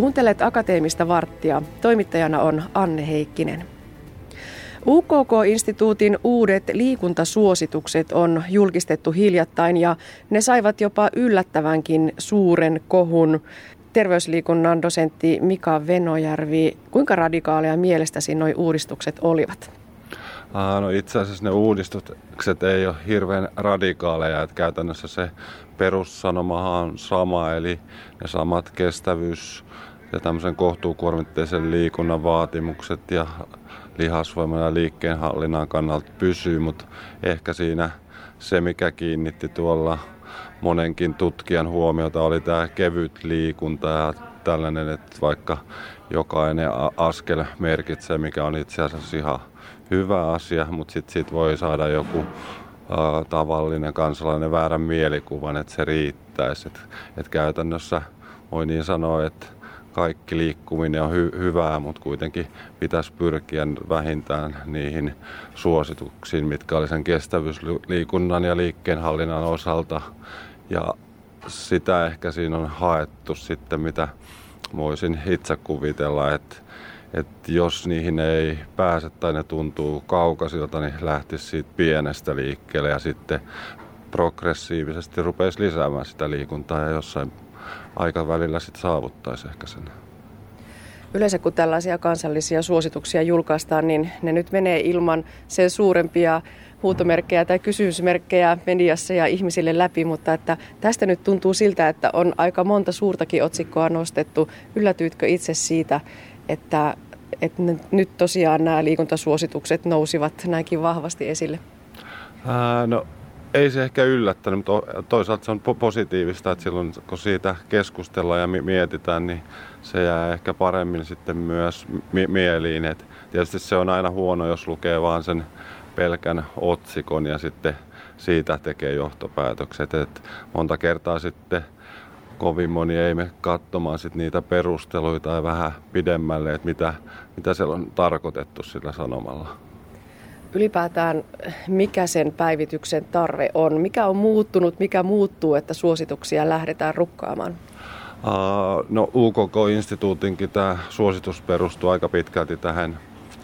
Kuuntelet Akateemista varttia. Toimittajana on Anne Heikkinen. UKK-instituutin uudet liikuntasuositukset on julkistettu hiljattain ja ne saivat jopa yllättävänkin suuren kohun. Terveysliikunnan dosentti Mika Venojärvi, kuinka radikaaleja mielestäsi nuo uudistukset olivat? No itse asiassa ne uudistukset ei ole hirveän radikaaleja, että käytännössä se perussanomahan on sama, eli ne samat kestävyys ja tämmöisen kohtuukuormitteisen liikunnan vaatimukset ja lihasvoiman ja liikkeenhallinnan kannalta pysyy, mutta ehkä siinä se, mikä kiinnitti tuolla monenkin tutkijan huomiota, oli tämä kevyt liikunta ja tällainen, että vaikka jokainen askel merkitsee, mikä on itse asiassa ihan hyvä asia, mutta sitten siitä voi saada joku tavallinen kansalainen väärän mielikuvan, että se riittäisi. Et, et käytännössä voi niin sanoa, että kaikki liikkuminen on hy- hyvää, mutta kuitenkin pitäisi pyrkiä vähintään niihin suosituksiin, mitkä oli sen kestävyysliikunnan ja liikkeenhallinnan osalta. Ja sitä ehkä siinä on haettu sitten, mitä voisin itse kuvitella, että, että jos niihin ei pääse tai ne tuntuu kaukaisilta, niin lähtisi siitä pienestä liikkeelle ja sitten progressiivisesti rupeisi lisäämään sitä liikuntaa ja jossain aikavälillä sitten saavuttaisi ehkä sen. Yleensä kun tällaisia kansallisia suosituksia julkaistaan, niin ne nyt menee ilman sen suurempia huutomerkkejä tai kysymysmerkkejä mediassa ja ihmisille läpi, mutta että tästä nyt tuntuu siltä, että on aika monta suurtakin otsikkoa nostettu. Yllätyitkö itse siitä, että, että nyt tosiaan nämä liikuntasuositukset nousivat näinkin vahvasti esille? Ää, no ei se ehkä yllättänyt, mutta toisaalta se on positiivista, että silloin kun siitä keskustellaan ja mietitään, niin se jää ehkä paremmin sitten myös mieliin. Et tietysti se on aina huono, jos lukee vaan sen pelkän otsikon ja sitten siitä tekee johtopäätökset. Et monta kertaa sitten kovin moni ei me katsomaan sit niitä perusteluita ja vähän pidemmälle, että mitä, mitä siellä on tarkoitettu sillä sanomalla ylipäätään mikä sen päivityksen tarve on? Mikä on muuttunut, mikä muuttuu, että suosituksia lähdetään rukkaamaan? Uh, no UKK-instituutinkin tämä suositus perustuu aika pitkälti tähän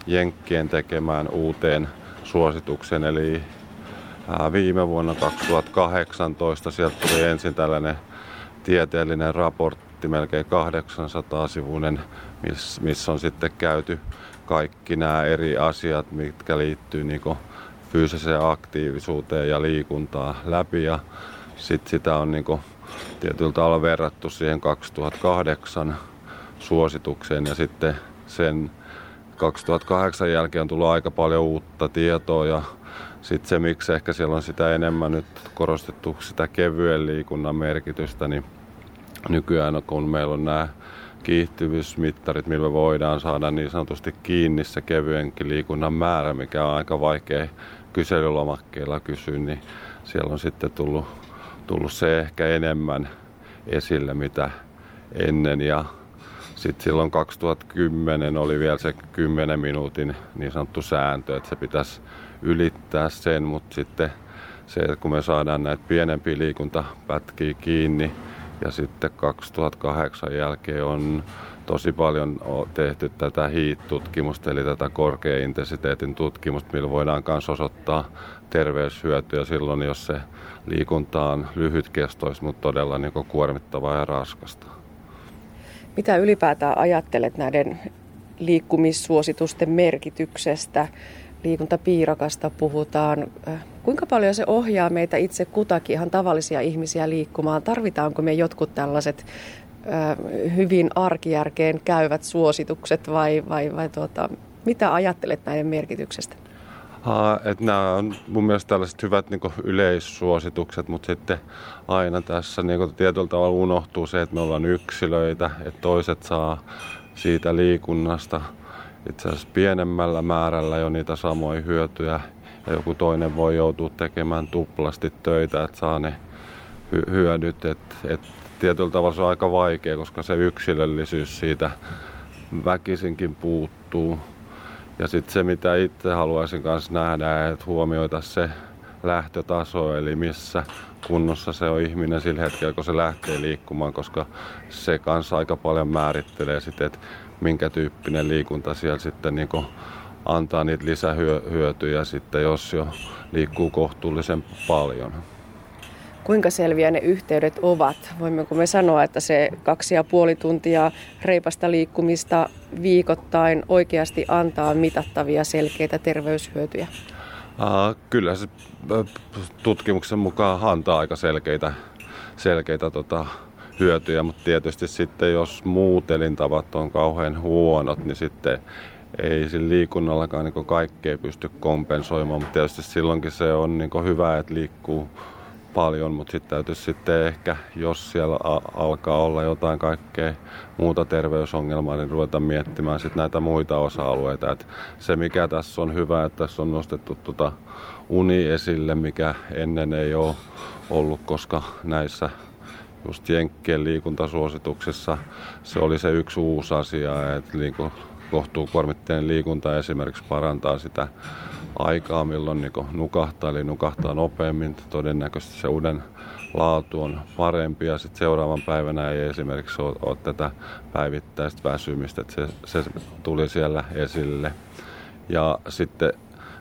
Jenkkien tekemään uuteen suositukseen. Eli uh, viime vuonna 2018 sieltä tuli ensin tällainen tieteellinen raportti, melkein 800-sivuinen, missä on sitten käyty kaikki nämä eri asiat, mitkä liittyy niin fyysiseen aktiivisuuteen ja liikuntaan läpi. Ja sit sitä on niin tietyllä tavalla verrattu siihen 2008 suositukseen ja sitten sen 2008 jälkeen on tullut aika paljon uutta tietoa ja sitten se, miksi ehkä siellä on sitä enemmän nyt korostettu sitä kevyen liikunnan merkitystä, niin nykyään kun meillä on nämä kiihtyvyysmittarit, millä voidaan saada niin sanotusti kiinni se kevyenkin liikunnan määrä, mikä on aika vaikea kyselylomakkeilla kysyä, niin siellä on sitten tullut, tullut se ehkä enemmän esille, mitä ennen. Ja sitten silloin 2010 oli vielä se 10 minuutin niin sanottu sääntö, että se pitäisi ylittää sen, mutta sitten se, että kun me saadaan näitä pienempiä liikuntapätkiä kiinni, ja sitten 2008 jälkeen on tosi paljon tehty tätä HEAT-tutkimusta, eli tätä korkeaintensiteetin tutkimusta, millä voidaan myös osoittaa terveyshyötyä silloin, jos se liikunta on lyhytkestoista, mutta todella niin kuormittavaa ja raskasta. Mitä ylipäätään ajattelet näiden liikkumissuositusten merkityksestä? Liikuntapiirakasta puhutaan. Äh, kuinka paljon se ohjaa meitä itse kutakin ihan tavallisia ihmisiä liikkumaan? Tarvitaanko me jotkut tällaiset äh, hyvin arkijärkeen käyvät suositukset vai, vai, vai tuota, mitä ajattelet näiden merkityksestä? Ha, että nämä on mun mielestä tällaiset hyvät niin yleissuositukset, mutta sitten aina tässä niin tietyllä tavalla unohtuu se, että me ollaan yksilöitä, että toiset saa siitä liikunnasta – itse asiassa pienemmällä määrällä jo niitä samoja hyötyjä ja joku toinen voi joutua tekemään tuplasti töitä, että saa ne hy- hyödyt. Et, et tietyllä tavalla se on aika vaikea, koska se yksilöllisyys siitä väkisinkin puuttuu. Ja sitten se, mitä itse haluaisin kanssa nähdä, että huomioita se lähtötaso, eli missä kunnossa se on ihminen sillä hetkellä, kun se lähtee liikkumaan, koska se kanssa aika paljon määrittelee sitten, että minkä tyyppinen liikunta siellä sitten niin antaa niitä lisähyötyjä sitten, jos jo liikkuu kohtuullisen paljon. Kuinka selviä ne yhteydet ovat? Voimmeko me sanoa, että se kaksi ja puoli tuntia reipasta liikkumista viikoittain oikeasti antaa mitattavia selkeitä terveyshyötyjä? kyllä se tutkimuksen mukaan antaa aika selkeitä, selkeitä tota, hyötyjä, mutta tietysti sitten jos muut elintavat on kauhean huonot, niin sitten ei sillä liikunnallakaan niin kaikkea pysty kompensoimaan, mutta tietysti silloinkin se on niin hyvä, että liikkuu paljon, mutta sitten täytyisi sitten ehkä, jos siellä alkaa olla jotain kaikkea muuta terveysongelmaa, niin ruveta miettimään sitten näitä muita osa-alueita. Et se mikä tässä on hyvä, että tässä on nostettu tuota uni esille, mikä ennen ei ole ollut, koska näissä just Jenkkien liikuntasuosituksissa se oli se yksi uusi asia, että liiku, kohtuu kuormitteen liikunta esimerkiksi parantaa sitä aikaa, milloin niin nukahtaa, eli nukahtaa nopeammin. Todennäköisesti se uuden laatu on parempi ja sitten seuraavan päivänä ei esimerkiksi ole, ole tätä päivittäistä väsymistä, että se, se tuli siellä esille. Ja sitten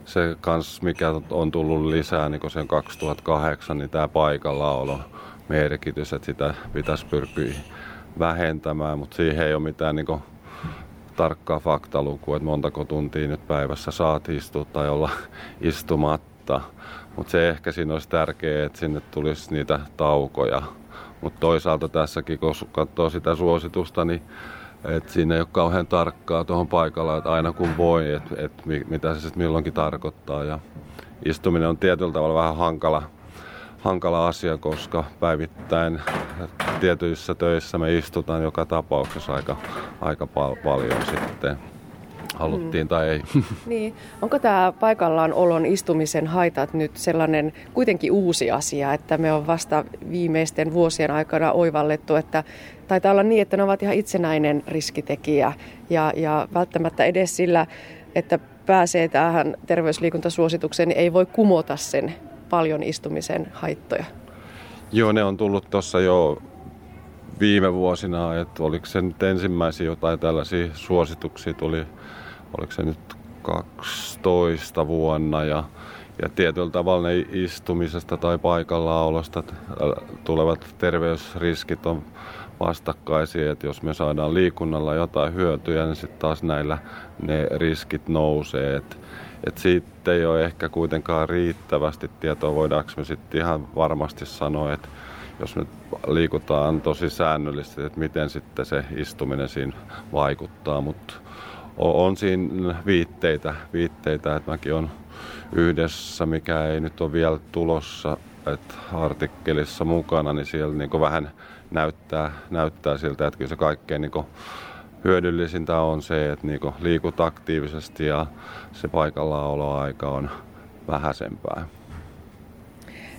se kans, mikä on tullut lisää, niin sen 2008, niin tämä paikallaolo merkitys, että sitä pitäisi pyrkiä vähentämään, mutta siihen ei ole mitään niin tarkkaa faktalukua, että montako tuntia nyt päivässä saat istua tai olla istumatta. Mutta se ehkä siinä olisi tärkeää, että sinne tulisi niitä taukoja. Mutta toisaalta tässäkin, kun katsoo sitä suositusta, niin että siinä ei ole kauhean tarkkaa tuohon paikalla, että aina kun voi, että et mitä se sitten milloinkin tarkoittaa. Ja istuminen on tietyllä tavalla vähän hankala, hankala asia, koska päivittäin tietyissä töissä me istutaan joka tapauksessa aika, aika pal- paljon sitten haluttiin mm. tai ei. Niin. Onko tämä paikallaan olon istumisen haitat nyt sellainen kuitenkin uusi asia, että me on vasta viimeisten vuosien aikana oivallettu, että taitaa olla niin, että ne ovat ihan itsenäinen riskitekijä ja, ja välttämättä edes sillä, että pääsee tähän terveysliikuntasuositukseen, niin ei voi kumota sen paljon istumisen haittoja. Joo, ne on tullut tuossa jo viime vuosina, että oliko se nyt ensimmäisiä jotain tällaisia suosituksia tuli, oliko se nyt 12 vuonna ja, ja tietyllä tavalla ne istumisesta tai paikallaolosta tulevat terveysriskit on vastakkaisia, että jos me saadaan liikunnalla jotain hyötyjä, niin sitten taas näillä ne riskit nousee. Että et siitä ei ole ehkä kuitenkaan riittävästi tietoa, voidaanko me sitten ihan varmasti sanoa, että jos nyt liikutaan tosi säännöllisesti, että miten sitten se istuminen siinä vaikuttaa, mutta on siinä viitteitä, viitteitä, että mäkin on yhdessä, mikä ei nyt ole vielä tulossa, että artikkelissa mukana, niin siellä niin vähän näyttää, näyttää siltä, että kyllä se kaikkein niin hyödyllisintä on se, että niin liikut aktiivisesti ja se paikallaoloaika on vähäisempää.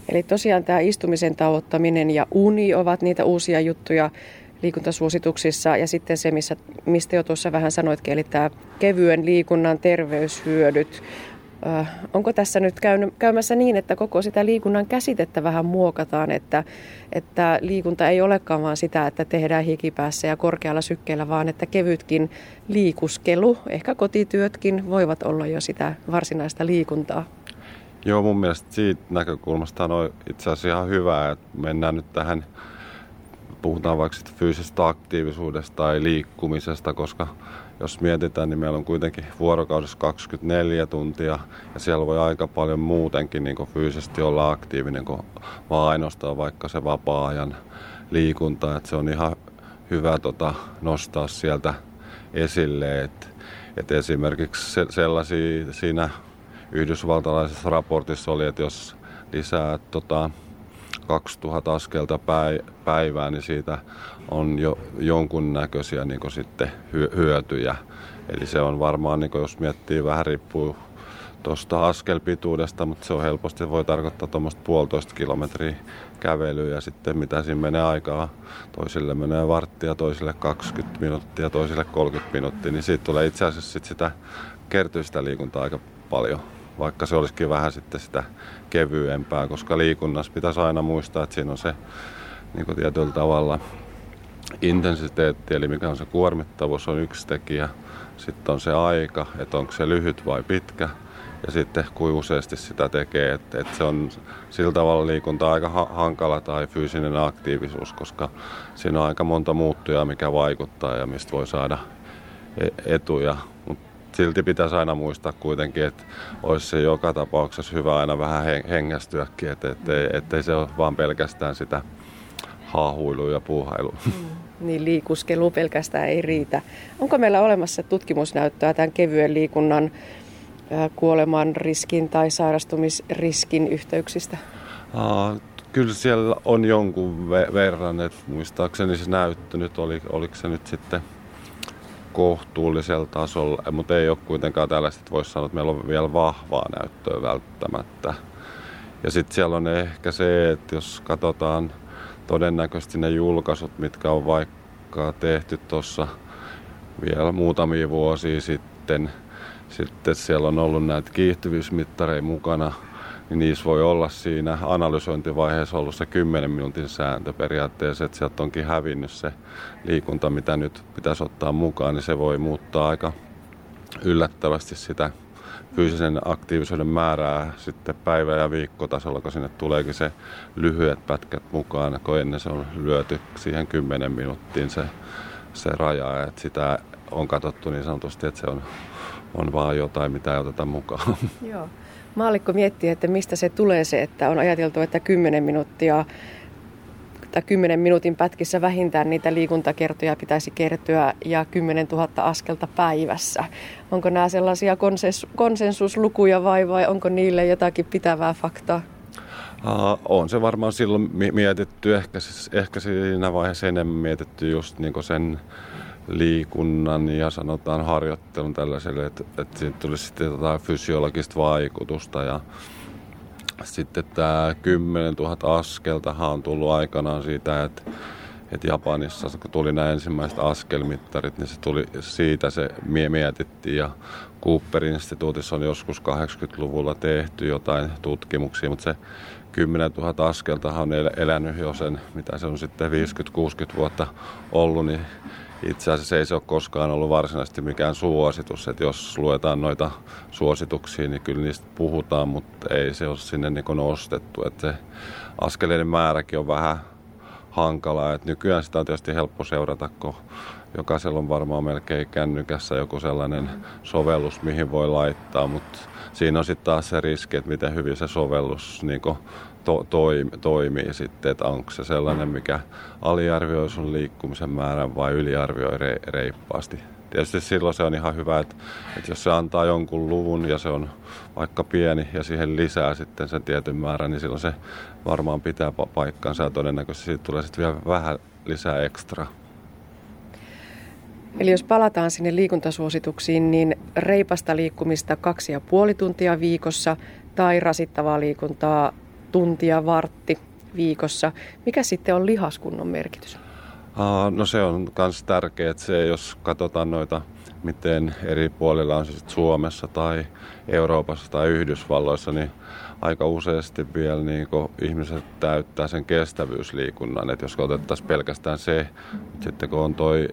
Eli tosiaan tämä istumisen tavoittaminen ja uni ovat niitä uusia juttuja liikuntasuosituksissa. Ja sitten se, missä, mistä jo tuossa vähän sanoitkin, eli tämä kevyen liikunnan terveyshyödyt. Onko tässä nyt käymässä niin, että koko sitä liikunnan käsitettä vähän muokataan, että, että liikunta ei olekaan vaan sitä, että tehdään hikipäässä ja korkealla sykkeellä, vaan että kevytkin liikuskelu, ehkä kotityötkin voivat olla jo sitä varsinaista liikuntaa? Joo, mun mielestä siitä näkökulmasta on itse asiassa ihan hyvä, että mennään nyt tähän, puhutaan vaikka fyysisestä aktiivisuudesta tai liikkumisesta, koska jos mietitään, niin meillä on kuitenkin vuorokaudessa 24 tuntia ja siellä voi aika paljon muutenkin niin fyysisesti olla aktiivinen kuin vaan ainoastaan vaikka se vapaa-ajan liikunta. Että se on ihan hyvä tota, nostaa sieltä esille, että, että esimerkiksi sellaisia siinä yhdysvaltalaisessa raportissa oli, että jos lisää tota, 2000 askelta päivää, niin siitä on jo jonkunnäköisiä niin sitten hyötyjä. Eli se on varmaan, niin jos miettii, vähän riippuu tuosta askelpituudesta, mutta se on helposti voi tarkoittaa tuommoista puolitoista kilometriä kävelyä ja sitten mitä siinä menee aikaa. Toisille menee varttia, toisille 20 minuuttia, toisille 30 minuuttia, niin siitä tulee itse asiassa sit sitä kertyistä liikuntaa aika paljon. Vaikka se olisikin vähän sitten sitä kevyempää, koska liikunnassa pitäisi aina muistaa, että siinä on se niin kuin tietyllä tavalla intensiteetti, eli mikä on se kuormittavuus, on yksi tekijä. Sitten on se aika, että onko se lyhyt vai pitkä. Ja sitten kuinka useasti sitä tekee, että, että se on sillä tavalla liikunta aika ha- hankala tai fyysinen aktiivisuus, koska siinä on aika monta muuttujaa, mikä vaikuttaa ja mistä voi saada e-, etuja. Silti pitäisi aina muistaa kuitenkin, että olisi se joka tapauksessa hyvä aina vähän hengästyäkin, että ettei, ettei se ole vaan pelkästään sitä haahuilua ja puuhailua. Mm. Niin liikuskelu pelkästään ei riitä. Onko meillä olemassa tutkimusnäyttöä tämän kevyen liikunnan kuoleman riskin tai sairastumisriskin yhteyksistä? Aa, kyllä siellä on jonkun verran, että muistaakseni se näyttö nyt oli, oliko se nyt sitten kohtuullisella tasolla, mutta ei ole kuitenkaan tällaista, että voisi sanoa, että meillä on vielä vahvaa näyttöä välttämättä. Ja sitten siellä on ehkä se, että jos katsotaan todennäköisesti ne julkaisut, mitkä on vaikka tehty tuossa vielä muutamia vuosia sitten, sitten siellä on ollut näitä kiihtyvyysmittareja mukana, niin niissä voi olla siinä analysointivaiheessa ollut se 10 minuutin sääntö periaatteessa, että sieltä onkin hävinnyt se liikunta, mitä nyt pitäisi ottaa mukaan, niin se voi muuttaa aika yllättävästi sitä fyysisen aktiivisuuden määrää sitten päivä- ja viikkotasolla, kun sinne tuleekin se lyhyet pätkät mukaan, kun ennen se on lyöty siihen 10 minuuttiin se, se raja, että sitä on katsottu niin sanotusti, että se on, on vaan jotain, mitä ei oteta mukaan. Joo. Maallikko miettii, että mistä se tulee se, että on ajateltu, että 10 minuuttia tai 10 minuutin pätkissä vähintään niitä liikuntakertoja pitäisi kertyä ja 10 000 askelta päivässä. Onko nämä sellaisia konsens- konsensuslukuja vai, vai onko niille jotakin pitävää faktaa? Uh, on se varmaan silloin mietitty, ehkä, ehkä siinä vaiheessa enemmän mietitty just niin sen liikunnan ja sanotaan harjoittelun tällaiselle, että, että siitä tulisi sitten jotain fysiologista vaikutusta. Ja sitten tämä 10 000 askeltahan on tullut aikanaan siitä, että, että Japanissa kun tuli nämä ensimmäiset askelmittarit, niin se tuli siitä se mietittiin. Ja Cooper-instituutissa on joskus 80-luvulla tehty jotain tutkimuksia, mutta se 10 000 askeltahan on elänyt jo sen, mitä se on sitten 50-60 vuotta ollut, niin itse asiassa ei se ole koskaan ollut varsinaisesti mikään suositus. Että jos luetaan noita suosituksia, niin kyllä niistä puhutaan, mutta ei se ole sinne niin nostettu. Että se askeleiden määräkin on vähän hankalaa. Että nykyään sitä on tietysti helppo seurata, kun jokaisella on varmaan melkein kännykässä joku sellainen sovellus, mihin voi laittaa, mutta siinä on sitten taas se riski, että miten hyvin se sovellus niin to, toimi, toimii sitten, että onko se sellainen, mikä aliarvioi sun liikkumisen määrän vai yliarvioi re, reippaasti. Tietysti silloin se on ihan hyvä, että, että jos se antaa jonkun luvun ja se on vaikka pieni ja siihen lisää sitten sen tietyn määrän, niin silloin se varmaan pitää paikkansa ja todennäköisesti siitä tulee sitten vielä vähän lisää ekstra. Eli jos palataan sinne liikuntasuosituksiin, niin reipasta liikkumista kaksi ja puoli tuntia viikossa tai rasittavaa liikuntaa tuntia, vartti viikossa. Mikä sitten on lihaskunnon merkitys? No se on myös tärkeää, että se, jos katsotaan noita, miten eri puolilla on sit Suomessa tai Euroopassa tai Yhdysvalloissa, niin aika useasti vielä niin ihmiset täyttää sen kestävyysliikunnan. Että jos otettaisiin pelkästään se, sitten kun on toi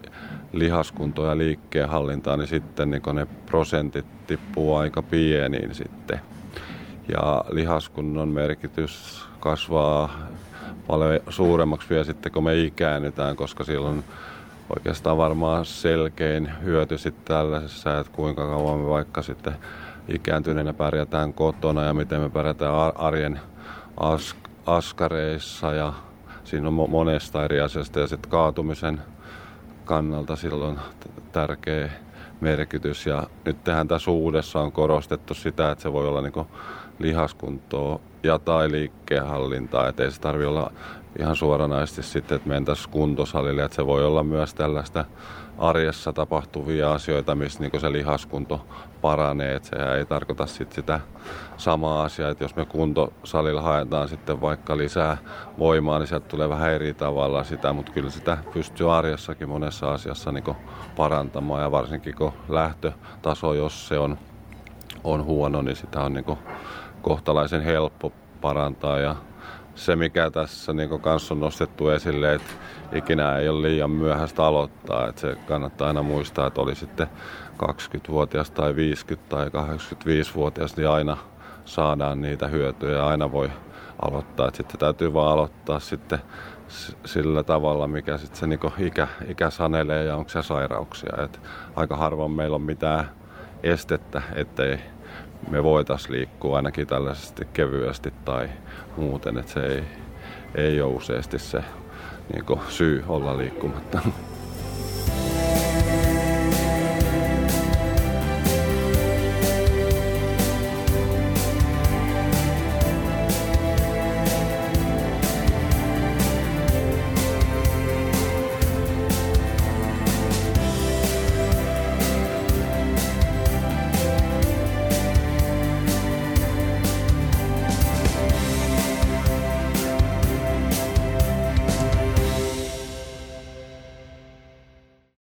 lihaskunto ja liikkeenhallinta, niin sitten niin ne prosentit tippuu aika pieniin sitten ja lihaskunnon merkitys kasvaa paljon suuremmaksi vielä sitten, kun me ikäännytään, koska silloin oikeastaan varmaan selkein hyöty sitten tällaisessa, että kuinka kauan me vaikka sitten ikääntyneenä pärjätään kotona ja miten me pärjätään arjen as- askareissa ja siinä on monesta eri asiasta. Ja sitten kaatumisen kannalta silloin tärkeä merkitys. Ja nyt tähän tässä uudessa on korostettu sitä, että se voi olla niin lihaskuntoa ja tai liikkeenhallintaa. Että ei se tarvitse olla ihan suoranaisesti sitten, että mentäisiin kuntosalille. Että se voi olla myös tällaista arjessa tapahtuvia asioita, missä niin se lihaskunto paranee. Että se ei tarkoita sit sitä samaa asiaa, että jos me kuntosalilla haetaan sitten vaikka lisää voimaa, niin sieltä tulee vähän eri tavalla sitä, mutta kyllä sitä pystyy arjessakin monessa asiassa niin parantamaan ja varsinkin kun lähtötaso, jos se on on huono, niin sitä on niin kohtalaisen helppo parantaa. Ja se, mikä tässä niin kanssa on nostettu esille, että ikinä ei ole liian myöhäistä aloittaa. Että se kannattaa aina muistaa, että oli sitten 20-vuotias tai 50 tai 85-vuotias, niin aina saadaan niitä hyötyjä. Aina voi aloittaa. Että sitten täytyy vaan aloittaa sitten sillä tavalla, mikä sitten se niinku ikä, ikä sanelee ja onko se sairauksia. Et aika harvoin meillä on mitään estettä, ettei me voitaisiin liikkua ainakin tällaisesti kevyesti tai muuten, että se ei, ei ole useasti se niin syy olla liikkumatta.